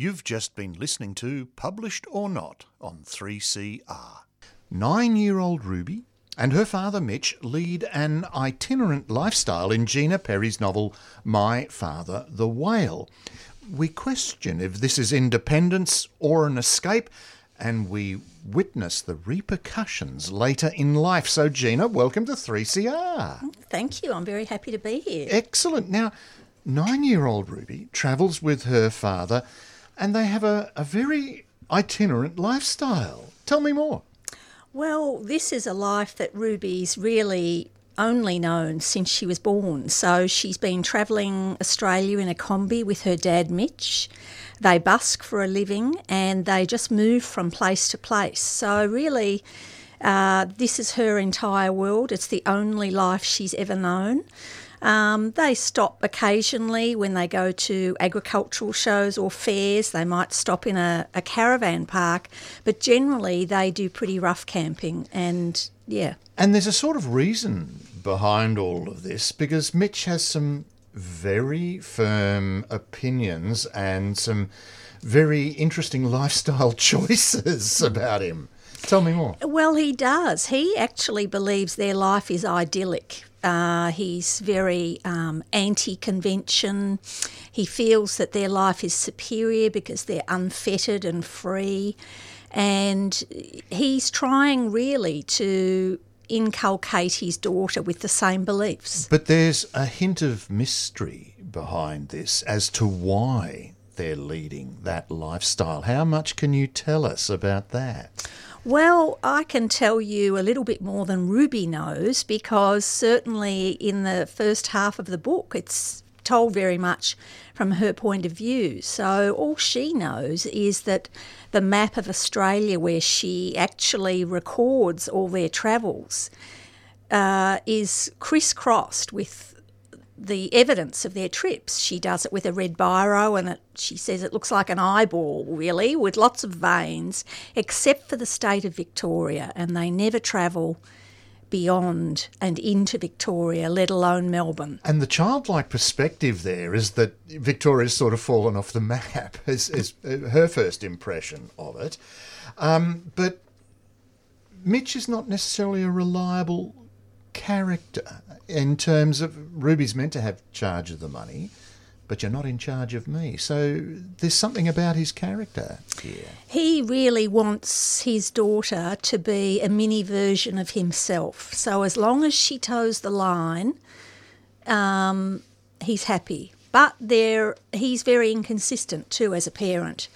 You've just been listening to Published or Not on 3CR. Nine year old Ruby and her father Mitch lead an itinerant lifestyle in Gina Perry's novel My Father the Whale. We question if this is independence or an escape, and we witness the repercussions later in life. So, Gina, welcome to 3CR. Thank you. I'm very happy to be here. Excellent. Now, nine year old Ruby travels with her father, and they have a, a very itinerant lifestyle. Tell me more. Well, this is a life that Ruby's really only known since she was born. So she's been travelling Australia in a Kombi with her dad, Mitch. They busk for a living and they just move from place to place. So, really, uh, this is her entire world. It's the only life she's ever known. Um, they stop occasionally when they go to agricultural shows or fairs. They might stop in a, a caravan park, but generally they do pretty rough camping and yeah. And there's a sort of reason behind all of this because Mitch has some very firm opinions and some very interesting lifestyle choices about him. Tell me more. Well, he does. He actually believes their life is idyllic. Uh, he's very um, anti convention. He feels that their life is superior because they're unfettered and free. And he's trying really to inculcate his daughter with the same beliefs. But there's a hint of mystery behind this as to why they're leading that lifestyle. How much can you tell us about that? Well, I can tell you a little bit more than Ruby knows because certainly in the first half of the book, it's told very much from her point of view. So all she knows is that the map of Australia, where she actually records all their travels, uh, is crisscrossed with the evidence of their trips. She does it with a red biro, and it, she says it looks like an eyeball, really, with lots of veins, except for the state of Victoria, and they never travel beyond and into Victoria, let alone Melbourne. And the childlike perspective there is that Victoria's sort of fallen off the map, is, is her first impression of it. Um, but Mitch is not necessarily a reliable character in terms of Ruby's meant to have charge of the money but you're not in charge of me. So there's something about his character here. He really wants his daughter to be a mini version of himself. So as long as she toes the line, um, he's happy. But there, he's very inconsistent too as a parent.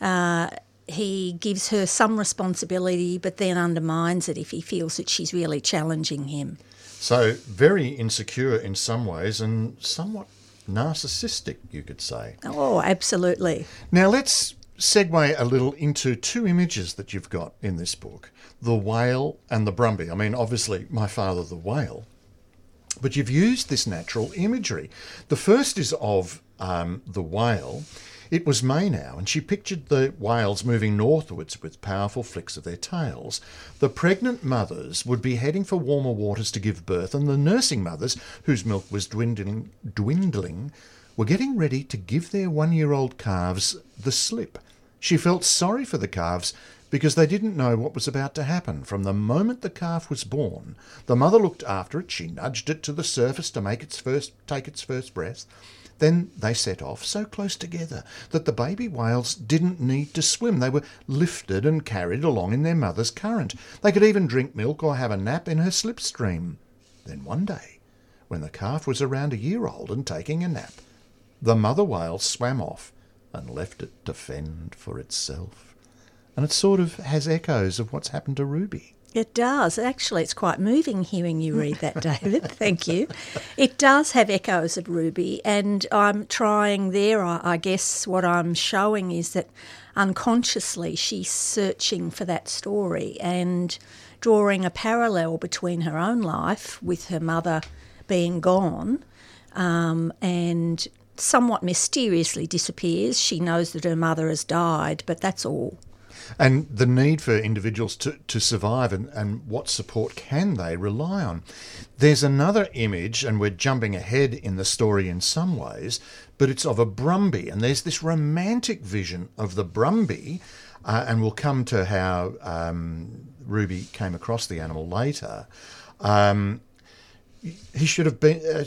Uh, he gives her some responsibility, but then undermines it if he feels that she's really challenging him. So, very insecure in some ways and somewhat narcissistic, you could say. Oh, absolutely. Now let's segue a little into two images that you've got in this book the whale and the brumby. I mean, obviously, my father, the whale. But you've used this natural imagery. The first is of um, the whale it was May now, and she pictured the whales moving northwards with powerful flicks of their tails. The pregnant mothers would be heading for warmer waters to give birth, and the nursing mothers, whose milk was dwindling, dwindling were getting ready to give their one year old calves the slip. She felt sorry for the calves because they didn't know what was about to happen. From the moment the calf was born, the mother looked after it, she nudged it to the surface to make its first take its first breath. Then they set off so close together that the baby whales didn't need to swim. They were lifted and carried along in their mother's current. They could even drink milk or have a nap in her slipstream. Then one day, when the calf was around a year old and taking a nap, the mother whale swam off and left it to fend for itself. And it sort of has echoes of what's happened to Ruby. It does. Actually, it's quite moving hearing you read that, David. Thank you. It does have echoes of Ruby, and I'm trying there, I guess what I'm showing is that unconsciously she's searching for that story and drawing a parallel between her own life with her mother being gone um, and somewhat mysteriously disappears. She knows that her mother has died, but that's all. And the need for individuals to, to survive and, and what support can they rely on. There's another image, and we're jumping ahead in the story in some ways, but it's of a Brumby, and there's this romantic vision of the Brumby, uh, and we'll come to how um, Ruby came across the animal later. Um, he should have been. Uh,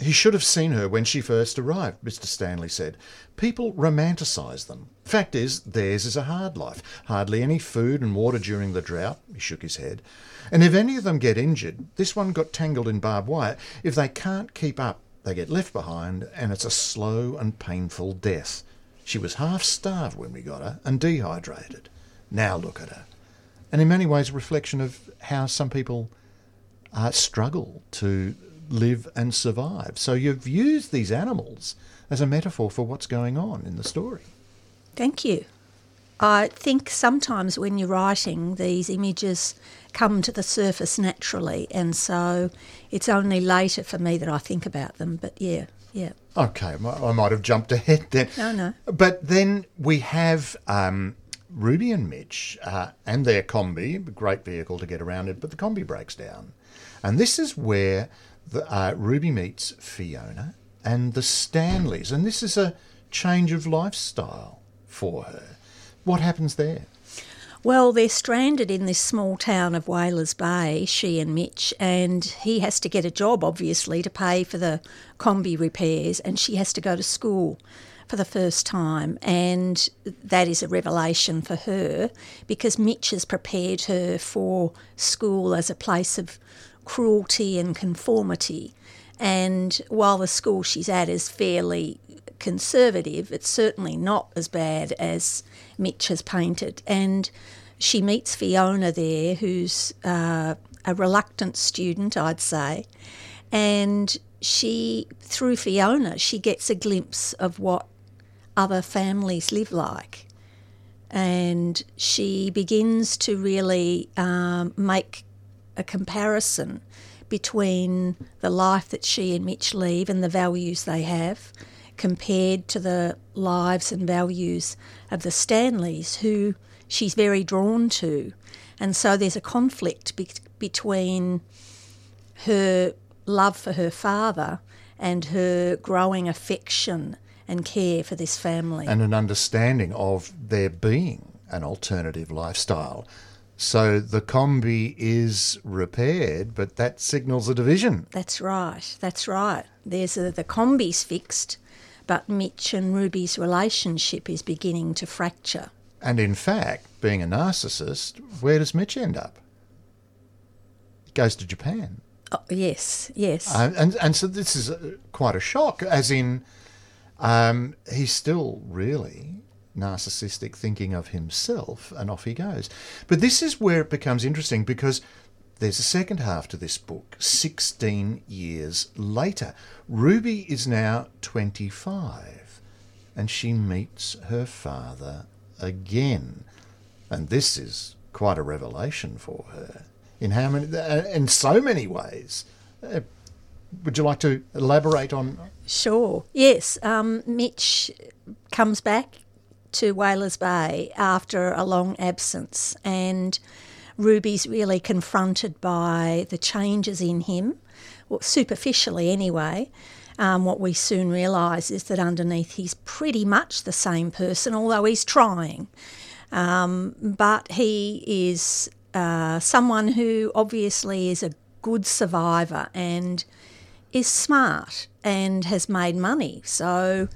he should have seen her when she first arrived, Mr. Stanley said. People romanticise them. Fact is, theirs is a hard life. Hardly any food and water during the drought. He shook his head. And if any of them get injured, this one got tangled in barbed wire. If they can't keep up, they get left behind, and it's a slow and painful death. She was half starved when we got her and dehydrated. Now look at her. And in many ways, a reflection of how some people uh, struggle to live and survive. So you've used these animals as a metaphor for what's going on in the story. Thank you. I think sometimes when you're writing, these images come to the surface naturally, and so it's only later for me that I think about them. But yeah, yeah. Okay, I might have jumped ahead then. No, no. But then we have um, Ruby and Mitch uh, and their Kombi, great vehicle to get around in, but the Kombi breaks down. And this is where the, uh, Ruby meets Fiona and the Stanleys. And this is a change of lifestyle for her. What happens there? Well, they're stranded in this small town of Whalers Bay, she and Mitch, and he has to get a job, obviously, to pay for the Kombi repairs, and she has to go to school for the first time. And that is a revelation for her because Mitch has prepared her for school as a place of cruelty and conformity. And while the school she's at is fairly conservative, it's certainly not as bad as Mitch has painted. And she meets Fiona there, who's uh, a reluctant student, I'd say. And she, through Fiona, she gets a glimpse of what other families live like. And she begins to really um, make a comparison between the life that she and Mitch lead and the values they have compared to the lives and values of the Stanleys, who she's very drawn to. And so there's a conflict be- between her love for her father and her growing affection and care for this family. And an understanding of there being an alternative lifestyle. So the Kombi is repaired, but that signals a division. That's right. That's right. There's a, the Kombi's fixed, but Mitch and Ruby's relationship is beginning to fracture. And in fact, being a narcissist, where does Mitch end up? He goes to Japan. Oh, yes, yes. Uh, and and so this is uh, quite a shock, as in um, he's still really narcissistic thinking of himself, and off he goes. But this is where it becomes interesting because there's a second half to this book, 16 years later. Ruby is now 25, and she meets her father again. And this is quite a revelation for her in how many, uh, in so many ways. Uh, would you like to elaborate on? Sure. Yes. Um, Mitch comes back to Whalers Bay after a long absence, and Ruby's really confronted by the changes in him, well, superficially anyway. Um, what we soon realise is that underneath he's pretty much the same person, although he's trying. Um, but he is uh, someone who obviously is a good survivor and is smart and has made money. So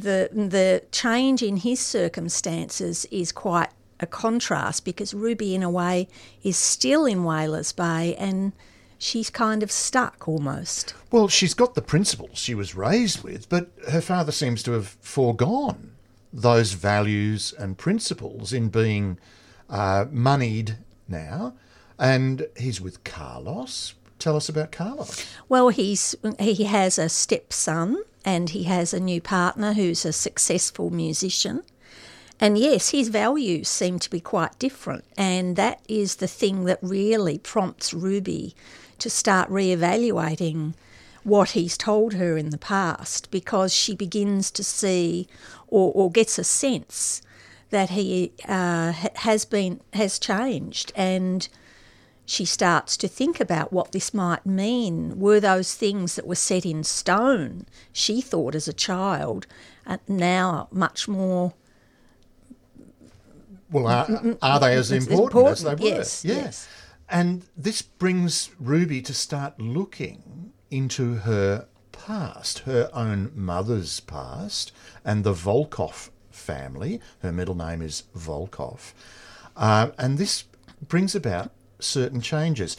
the the change in his circumstances is quite a contrast because Ruby, in a way, is still in Whalers Bay and she's kind of stuck almost. Well, she's got the principles she was raised with, but her father seems to have foregone those values and principles in being uh, moneyed now. And he's with Carlos, Tell us about Carlos. Well, he's he has a stepson and he has a new partner who's a successful musician. And yes, his values seem to be quite different, and that is the thing that really prompts Ruby to start re-evaluating what he's told her in the past because she begins to see or, or gets a sense that he uh, has been has changed and she starts to think about what this might mean. Were those things that were set in stone, she thought as a child, and now much more. Well, are, are they as important, important, as they were? yes, Yeah. yes. And this brings Ruby to start looking into her past, her own mother's past, and the Volkov family. Her middle name is Volkov. Um, and this brings about certain changes.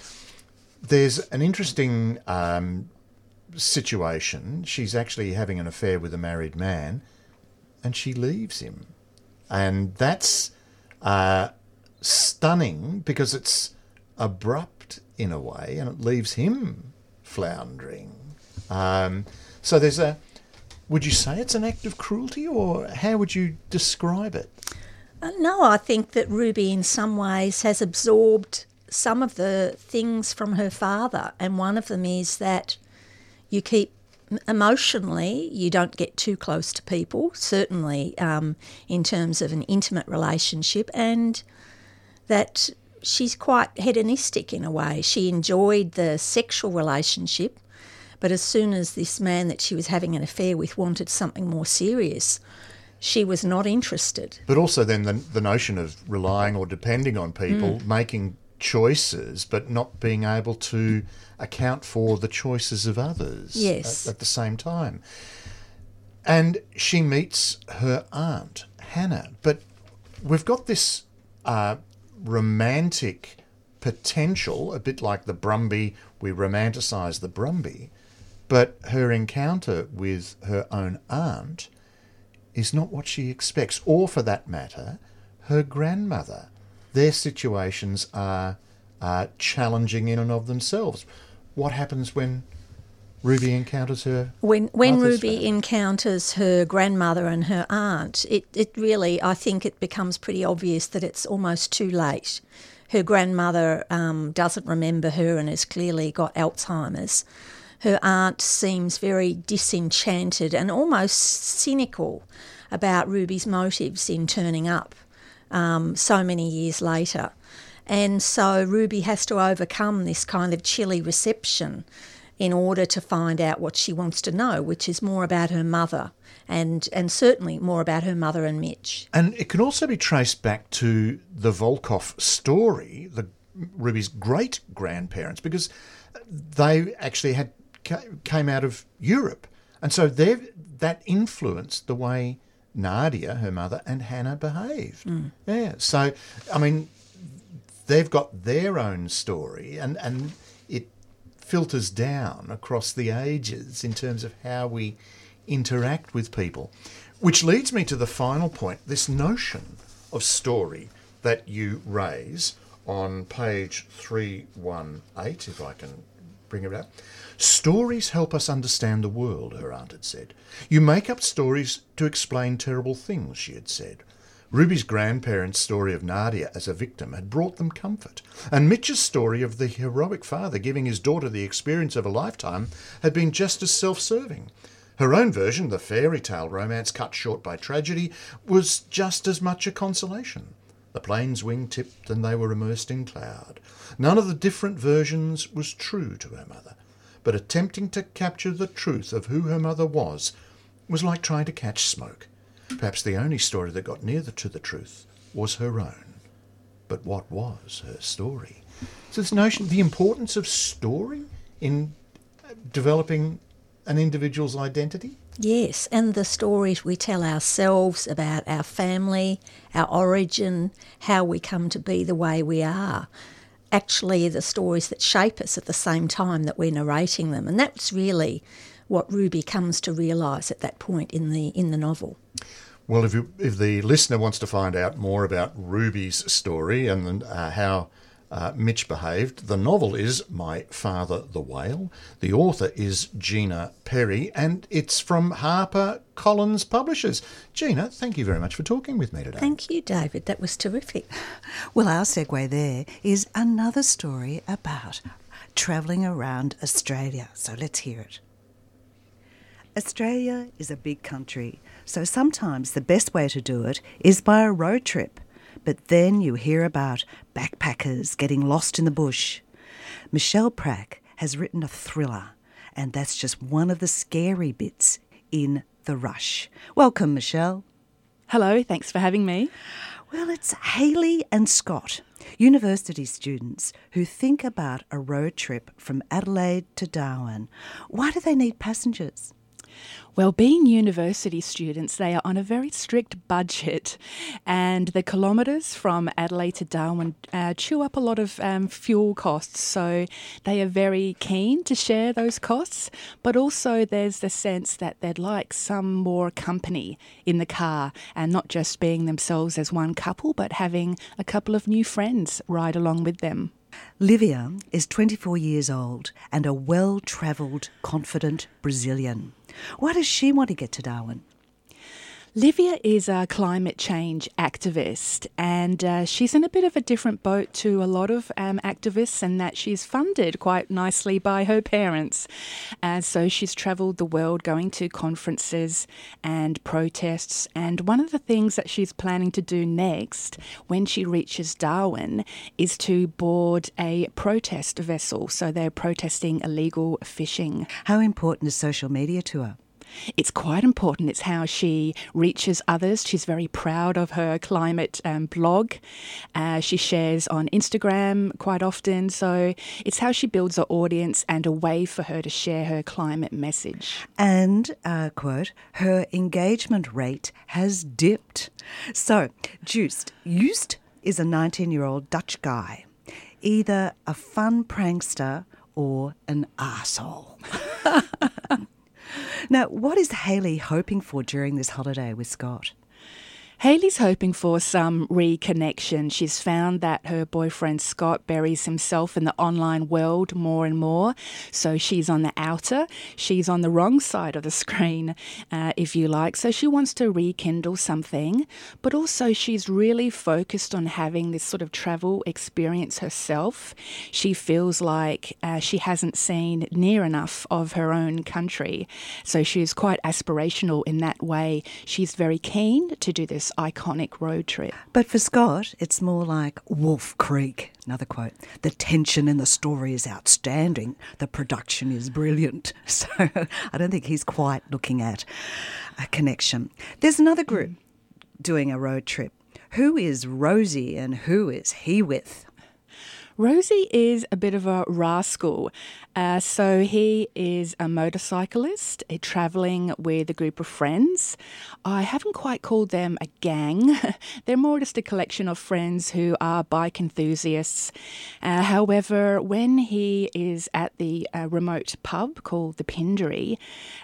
There's an interesting um, situation. She's actually having an affair with a married man, and she leaves him. And that's uh, stunning because it's abrupt in a way, and it leaves him floundering. Um, so there's a. Would you say it's an act of cruelty, or how would you describe it? Uh, No, I think that Ruby, in some ways, has absorbed some of the things from her father, and one of them is that you keep emotionally, you don't get too close to people, certainly um, in terms of an intimate relationship, and that she's quite hedonistic in a way. She enjoyed the sexual relationship, but as soon as this man that she was having an affair with wanted something more serious, she was not interested. But also then the, the notion of relying or depending on people, making choices, but not being able to account for the choices of others Yes. at, at the same time. And she meets her aunt, Hannah. But we've got this uh, romantic potential, a bit like the Brumby, we romanticise the Brumby, but her encounter with her own aunt is not what she expects, or for that matter, her grandmother. Their situations are, are challenging in and of themselves. What happens when Ruby encounters her? When when Ruby family? encounters her grandmother and her aunt, it, it really I think it becomes pretty obvious that it's almost too late. Her grandmother um, doesn't remember her and has clearly got Alzheimer's. Her aunt seems very disenchanted and almost cynical about Ruby's motives in turning up um, so many years later. And so Ruby has to overcome this kind of chilly reception in order to find out what she wants to know, which is more about her mother and, and certainly more about her mother and Mitch. And it can also be traced back to the Volkov story, the Ruby's great grandparents, because they actually had came out of Europe, and so that influenced the way Nadia, her mother, and Hannah behaved. Hmm. Yeah, so I mean, they've got their own story, and and it filters down across the ages in terms of how we interact with people. Which leads me to the final point this notion of story that you raise on page 318, if I can bring it up. Stories help us understand the world, her aunt had said. You make up stories to explain terrible things, she had said. Ruby's grandparents' story of Nadia as a victim had brought them comfort, and Mitch's story of the heroic father giving his daughter the experience of a lifetime had been just as self serving. Her own version, the fairy tale romance cut short by tragedy, was just as much a consolation. The planes wing tipped and they were immersed in cloud. None of the different versions was true to her mother, but attempting to capture the truth of who her mother was was like trying to catch smoke. Perhaps the only story that got nearer to the truth was her own. But what was her story? So this notion, the importance of story in developing an individual's identity? Yes, and the stories we tell ourselves about our family, our origin, how we come to be the way we are. Actually, the stories that shape us at the same time that we're narrating them, and that's really what Ruby comes to realise at that point in the in the novel. Well, if, you, if the listener wants to find out more about Ruby's story and uh, how uh, Mitch behaved, the novel is My Father the Whale. The author is Gina Perry, and it's from Harper Collins Publishers. Gina, thank you very much for talking with me today. Thank you, David. That was terrific. Well, our segue there is another story about travelling around Australia. So let's hear it. Australia is a big country, so sometimes the best way to do it is by a road trip. But then you hear about backpackers getting lost in the bush. Michelle Prak has written a thriller, and that's just one of the scary bits in The Rush. Welcome, Michelle. Hello, thanks for having me. Well, it's Haley and Scott, university students who think about a road trip from Adelaide to Darwin. Why do they need passengers? Well, being university students, they are on a very strict budget, and the kilometres from Adelaide to Darwin uh, chew up a lot of um, fuel costs. So they are very keen to share those costs, but also there's the sense that they'd like some more company in the car and not just being themselves as one couple, but having a couple of new friends ride along with them. Livia is 24 years old and a well travelled, confident Brazilian. Why does she want to get to Darwin? Livia is a climate change activist, and uh, she's in a bit of a different boat to a lot of um, activists, in that she's funded quite nicely by her parents. And so she's travelled the world going to conferences and protests. And one of the things that she's planning to do next, when she reaches Darwin, is to board a protest vessel. So they're protesting illegal fishing. How important is social media to her? It's quite important. It's how she reaches others. She's very proud of her climate um, blog. Uh, she shares on Instagram quite often. So it's how she builds her audience and a way for her to share her climate message. And, uh, quote, her engagement rate has dipped. So, Joost, Joost is a 19 year old Dutch guy, either a fun prankster or an arsehole. Now, what is Haley hoping for during this holiday with Scott? Haley's hoping for some reconnection. She's found that her boyfriend Scott buries himself in the online world more and more. So she's on the outer, she's on the wrong side of the screen, uh, if you like. So she wants to rekindle something, but also she's really focused on having this sort of travel experience herself. She feels like uh, she hasn't seen near enough of her own country. So she's quite aspirational in that way. She's very keen to do this iconic road trip. But for Scott, it's more like Wolf Creek. Another quote The tension in the story is outstanding, the production is brilliant. So I don't think he's quite looking at a connection. There's another group doing a road trip. Who is Rosie and who is he with? Rosie is a bit of a rascal. Uh, so he is a motorcyclist uh, traveling with a group of friends. I haven't quite called them a gang, they're more just a collection of friends who are bike enthusiasts. Uh, however, when he is at the uh, remote pub called the Pindery,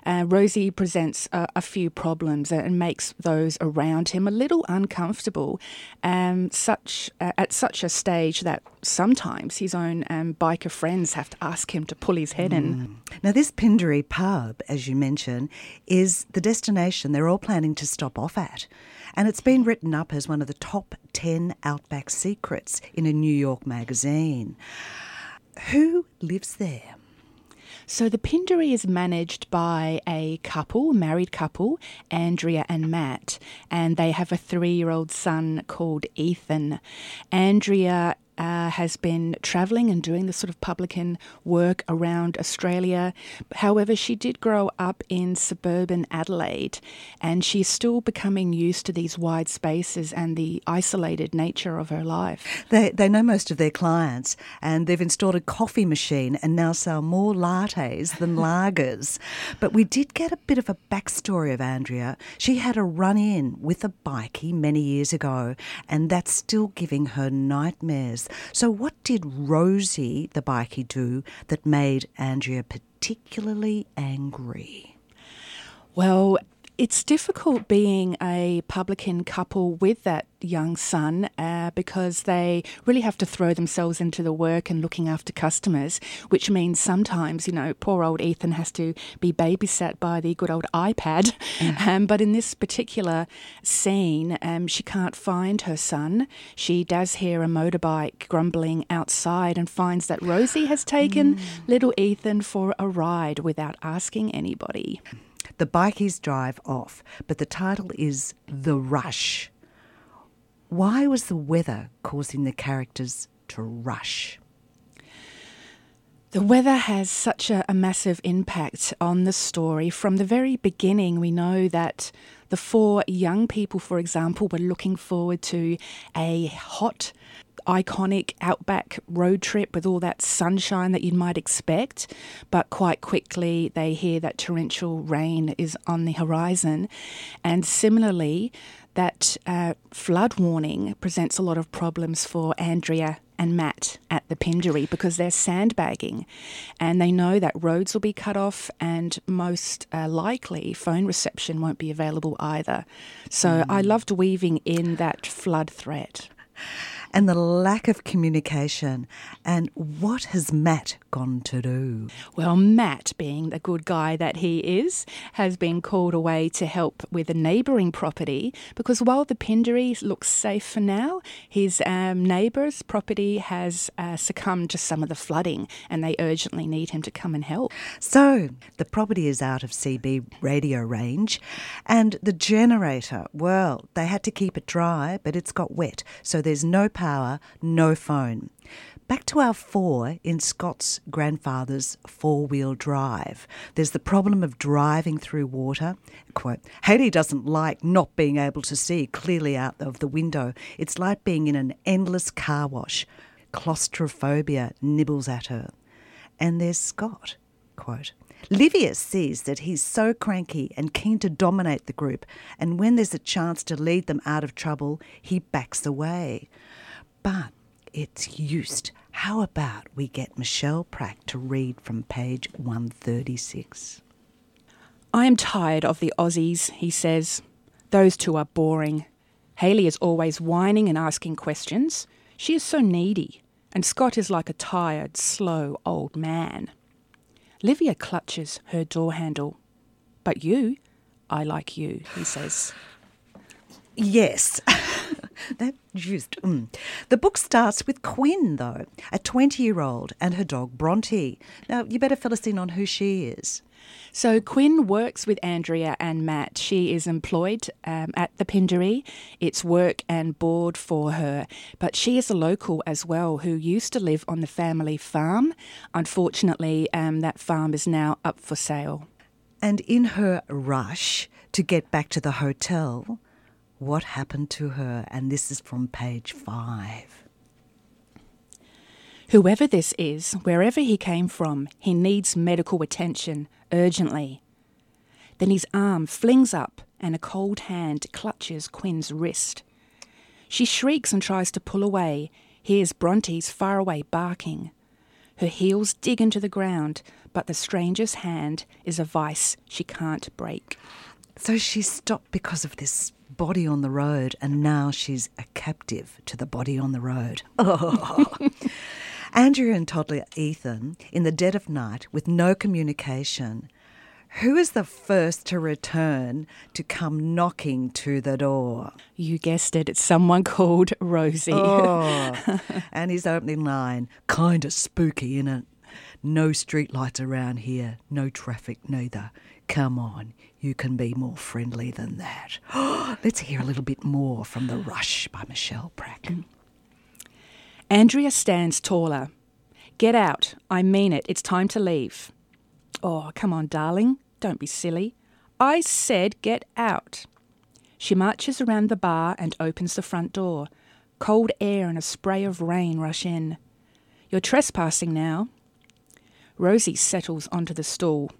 uh, Rosie presents a, a, few problems and makes those around him a little uncomfortable. Um, such uh, at such a stage that sometimes his own um, biker friends have to ask him to pull his head mm. in. Now, this Pindari pub, as you mentioned, is the destination they're all planning to stop off at. And it's been written up as one of the top 10 outback secrets in a New York magazine. Who lives there? So the Pindery is managed by a couple, married couple, Andrea and Matt, and they have a three year old son called Ethan. Andrea uh, has been travelling and doing the sort of publican work around Australia. However, she did grow up in suburban Adelaide and she's still becoming used to these wide spaces and the isolated nature of her life. They, they know most of their clients and they've installed a coffee machine and now sell more lattes than lagers. But we did get a bit of a backstory of Andrea. She had a run in with a bikie many years ago and that's still giving her nightmares so, what did Rosie, the bikie, do that made Andrea particularly angry? Well, it's difficult being a publican couple with that young son uh, because they really have to throw themselves into the work and looking after customers, which means sometimes, you know, poor old Ethan has to be babysat by the good old iPad. Mm. Um, but in this particular scene, um, she can't find her son. She does hear a motorbike grumbling outside and finds that Rosie has taken mm. little Ethan for a ride without asking anybody. The bikies drive off, but the title is The Rush. Why was the weather causing the characters to rush? The weather has such a, a, massive impact on the story. From the very beginning, we know that the four young people, for example, were looking forward to a hot, iconic outback road trip with all that sunshine that you might expect. But quite quickly, they hear that torrential rain is on the horizon. And similarly, that uh, flood warning presents a lot of problems for Andrea and Matt at the Pindery because they're sandbagging and they know that roads will be cut off and most uh, likely phone reception won't be available either. So mm. I loved weaving in that flood threat and the lack of communication. And what has Matt gone to do? Well, Matt, being the good guy that he is, has been called away to help with a neighbouring property because while the Pindery looks safe for now, his um, neighbour's property has uh, succumbed to some of the flooding and they urgently need him to come and help. So the property is out of CB radio range and the generator, well, they had to keep it dry, but it's got wet. So there's no power, no phone. Back to our four in Scott's grandfather's four wheel drive. There's the problem of driving through water. Quote, Haley doesn't like not being able to see clearly out of the window. It's like being in an endless car wash. Claustrophobia nibbles at her. And there's Scott. Quote, Livius sees that he's so cranky and keen to dominate the group, and when there's a chance to lead them out of trouble, he backs away but it's used. How about we get Michelle Pratt to read from page 136? I am tired of the Aussies, he says. Those two are boring. Haley is always whining and asking questions. She is so needy, and Scott is like a tired, slow old man. Livia clutches her door handle. But you, I like you, he says. Yes. that just. Mm. The book starts with Quinn, though, a 20 year old, and her dog Bronte. Now, you better fill us in on who she is. So Quinn works with Andrea and Matt. She is employed um, at the Pindery. It's work and board for her. But she is a local as well who used to live on the family farm. Unfortunately, um, that farm is now up for sale. And in her rush to get back to the hotel, what happened to her, and this is from page five. Whoever this is, wherever he came from, he needs medical attention urgently. Then his arm flings up and a cold hand clutches Quinn's wrist. She shrieks and tries to pull away, hears Bronte's far away barking. Her heels dig into the ground, but the stranger's hand is a vice she can't break. So she stopped because of this body on the road, and now she's a captive to the body on the road. Oh. Andrea and toddler Ethan, in the dead of night with no communication, who is the first to return to come knocking to the door? You guessed it, it's someone called Rosie. Oh, and his opening line, kind of spooky, innit? No streetlights around here, no traffic neither. Come on, you can be more friendly than that. Let's hear a little bit more from The Rush by Michelle Pratt. Andrea stands taller. Get out. I mean it. It's time to leave. Oh, come on, darling. Don't be silly. I said get out. She marches around the bar and opens the front door. Cold air and a spray of rain rush in. You're trespassing now. Rosie settles onto the stool.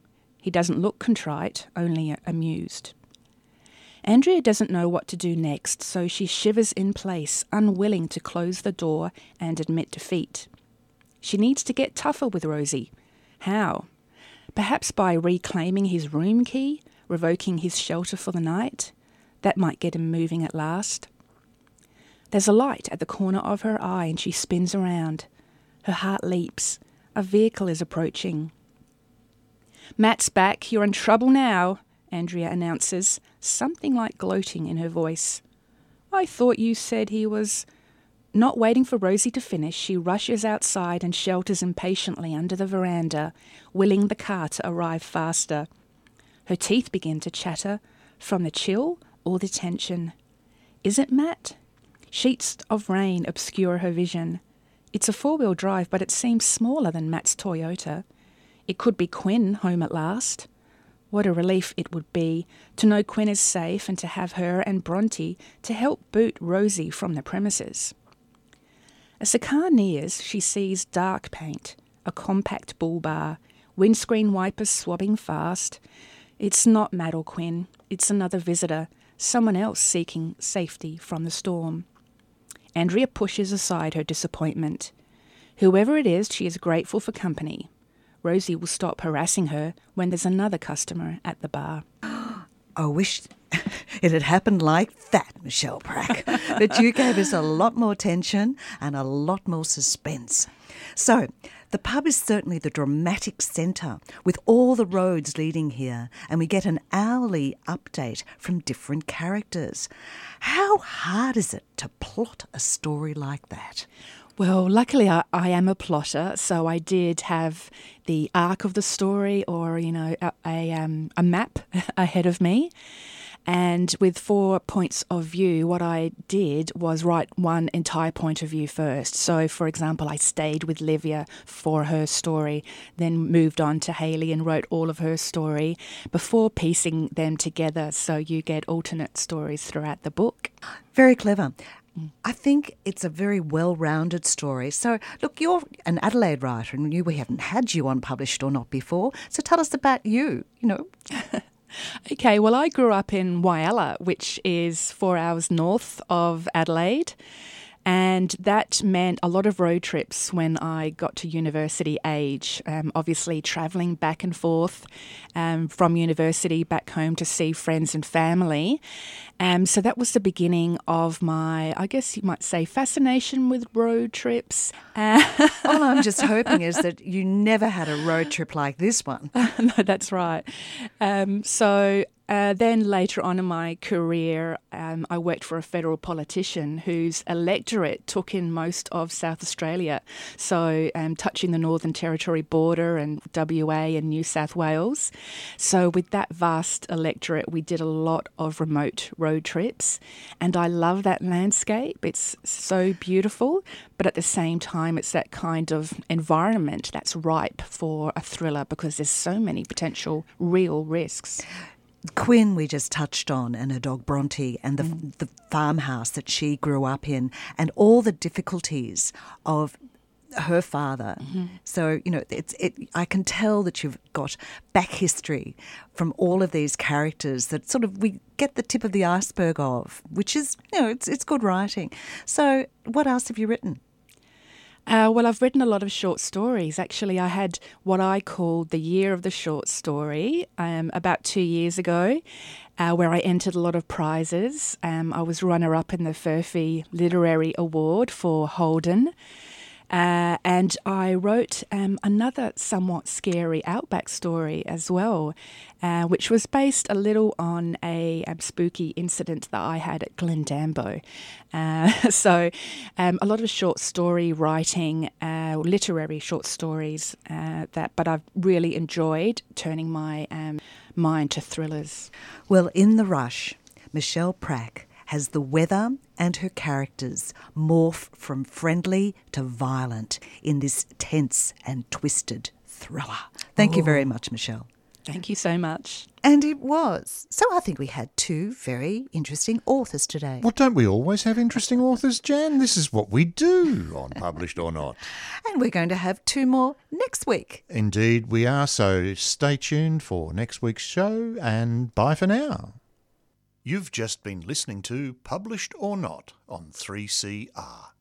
He doesn't look contrite, only amused. Andrea doesn't know what to do next, so she shivers in place, unwilling to close the door and admit defeat. She needs to get tougher with Rosie. How? Perhaps by reclaiming his room key, revoking his shelter for the night? That might get him moving at last. There's a light at the corner of her eye and she spins around. Her heart leaps. A vehicle is approaching. Matt's back. You're in trouble now, Andrea announces, something like gloating in her voice. I thought you said he was. Not waiting for Rosie to finish, she rushes outside and shelters impatiently under the veranda, willing the car to arrive faster. Her teeth begin to chatter from the chill or the tension. Is it Matt? Sheets of rain obscure her vision. It's a four wheel drive, but it seems smaller than Matt's Toyota. It could be Quinn home at last. What a relief it would be to know Quinn is safe and to have her and Bronte to help boot Rosie from the premises. As the car nears, she sees dark paint, a compact bull bar, windscreen wipers swabbing fast. It's not Matt or Quinn, it's another visitor, someone else seeking safety from the storm. Andrea pushes aside her disappointment. Whoever it is, she is grateful for company. Rosie will stop harassing her when there's another customer at the bar. I wish it had happened like that, Michelle Prak. but you gave us a lot more tension and a lot more suspense. So, the pub is certainly the dramatic centre, with all the roads leading here, and we get an hourly update from different characters. How hard is it to plot a story like that? Well, luckily I, I, am a plotter, so I did have the arc of the story, or you know, a a, um, a map ahead of me. And with four points of view, what I did was write one entire point of view first. So, for example, I stayed with Livia for her story, then moved on to Haley and wrote all of her story before piecing them together so you get alternate stories throughout the book. Very clever. I think it's a very well rounded story. So, look, you're an Adelaide writer and you, we haven't had you on Published or Not before. So, tell us about you, you know. okay, well, I grew up in Whyalla, which is four hours north of Adelaide. And that meant a lot of road trips when I got to university age. Um, obviously, travelling back and forth um, from university back home to see friends and family. Um, so that was the beginning of my, I guess you might say, fascination with road trips. All I'm just hoping is that you never had a road trip like this one. no, that's right. Um, so uh, then later on in my career, um, I worked for a federal politician whose electorate took in most of South Australia, so um, touching the Northern Territory border and WA and New South Wales. So, with that vast electorate, we did a lot of remote road trips, and I love that landscape. It's so beautiful, but at the same time, it's that kind of environment that's ripe for a thriller because there's so many potential real risks. Quinn, we just touched on, and her dog Bronte, and the, mm. the farmhouse that she grew up in, and all the difficulties of her father. Mm-hmm. So you know, it's it. I can tell that you've got back history from all of these characters that sort of we get the tip of the iceberg of, which is you know, it's it's good writing. So, what else have you written? Uh, well, I've written a lot of short stories. Actually, I had what I called the year of the short story um, about two years ago, uh, where I entered a lot of prizes. Um, I was runner up in the Furphy Literary Award for Holden. Uh, and I wrote um, another somewhat scary outback story as well, uh, which was based a little on a, a, spooky incident that I had at Glendambo. Uh, so, um, a lot of short story writing, uh, literary short stories uh, that, but I've really enjoyed turning my um, mind to thrillers. Well, in the rush, Michelle Prak has the weather and her characters morph from friendly to violent in this tense and twisted thriller. Thank you very oh. much, Michelle. Thank you so much. And it was. So I think we had two very interesting authors today. Well, don't we always have interesting authors, Jan? This is what we do on Published or Not. And we're going to have two more next week. Indeed, we are. So stay tuned for next week's show and bye for now. You've just been listening to Published or Not on 3CR.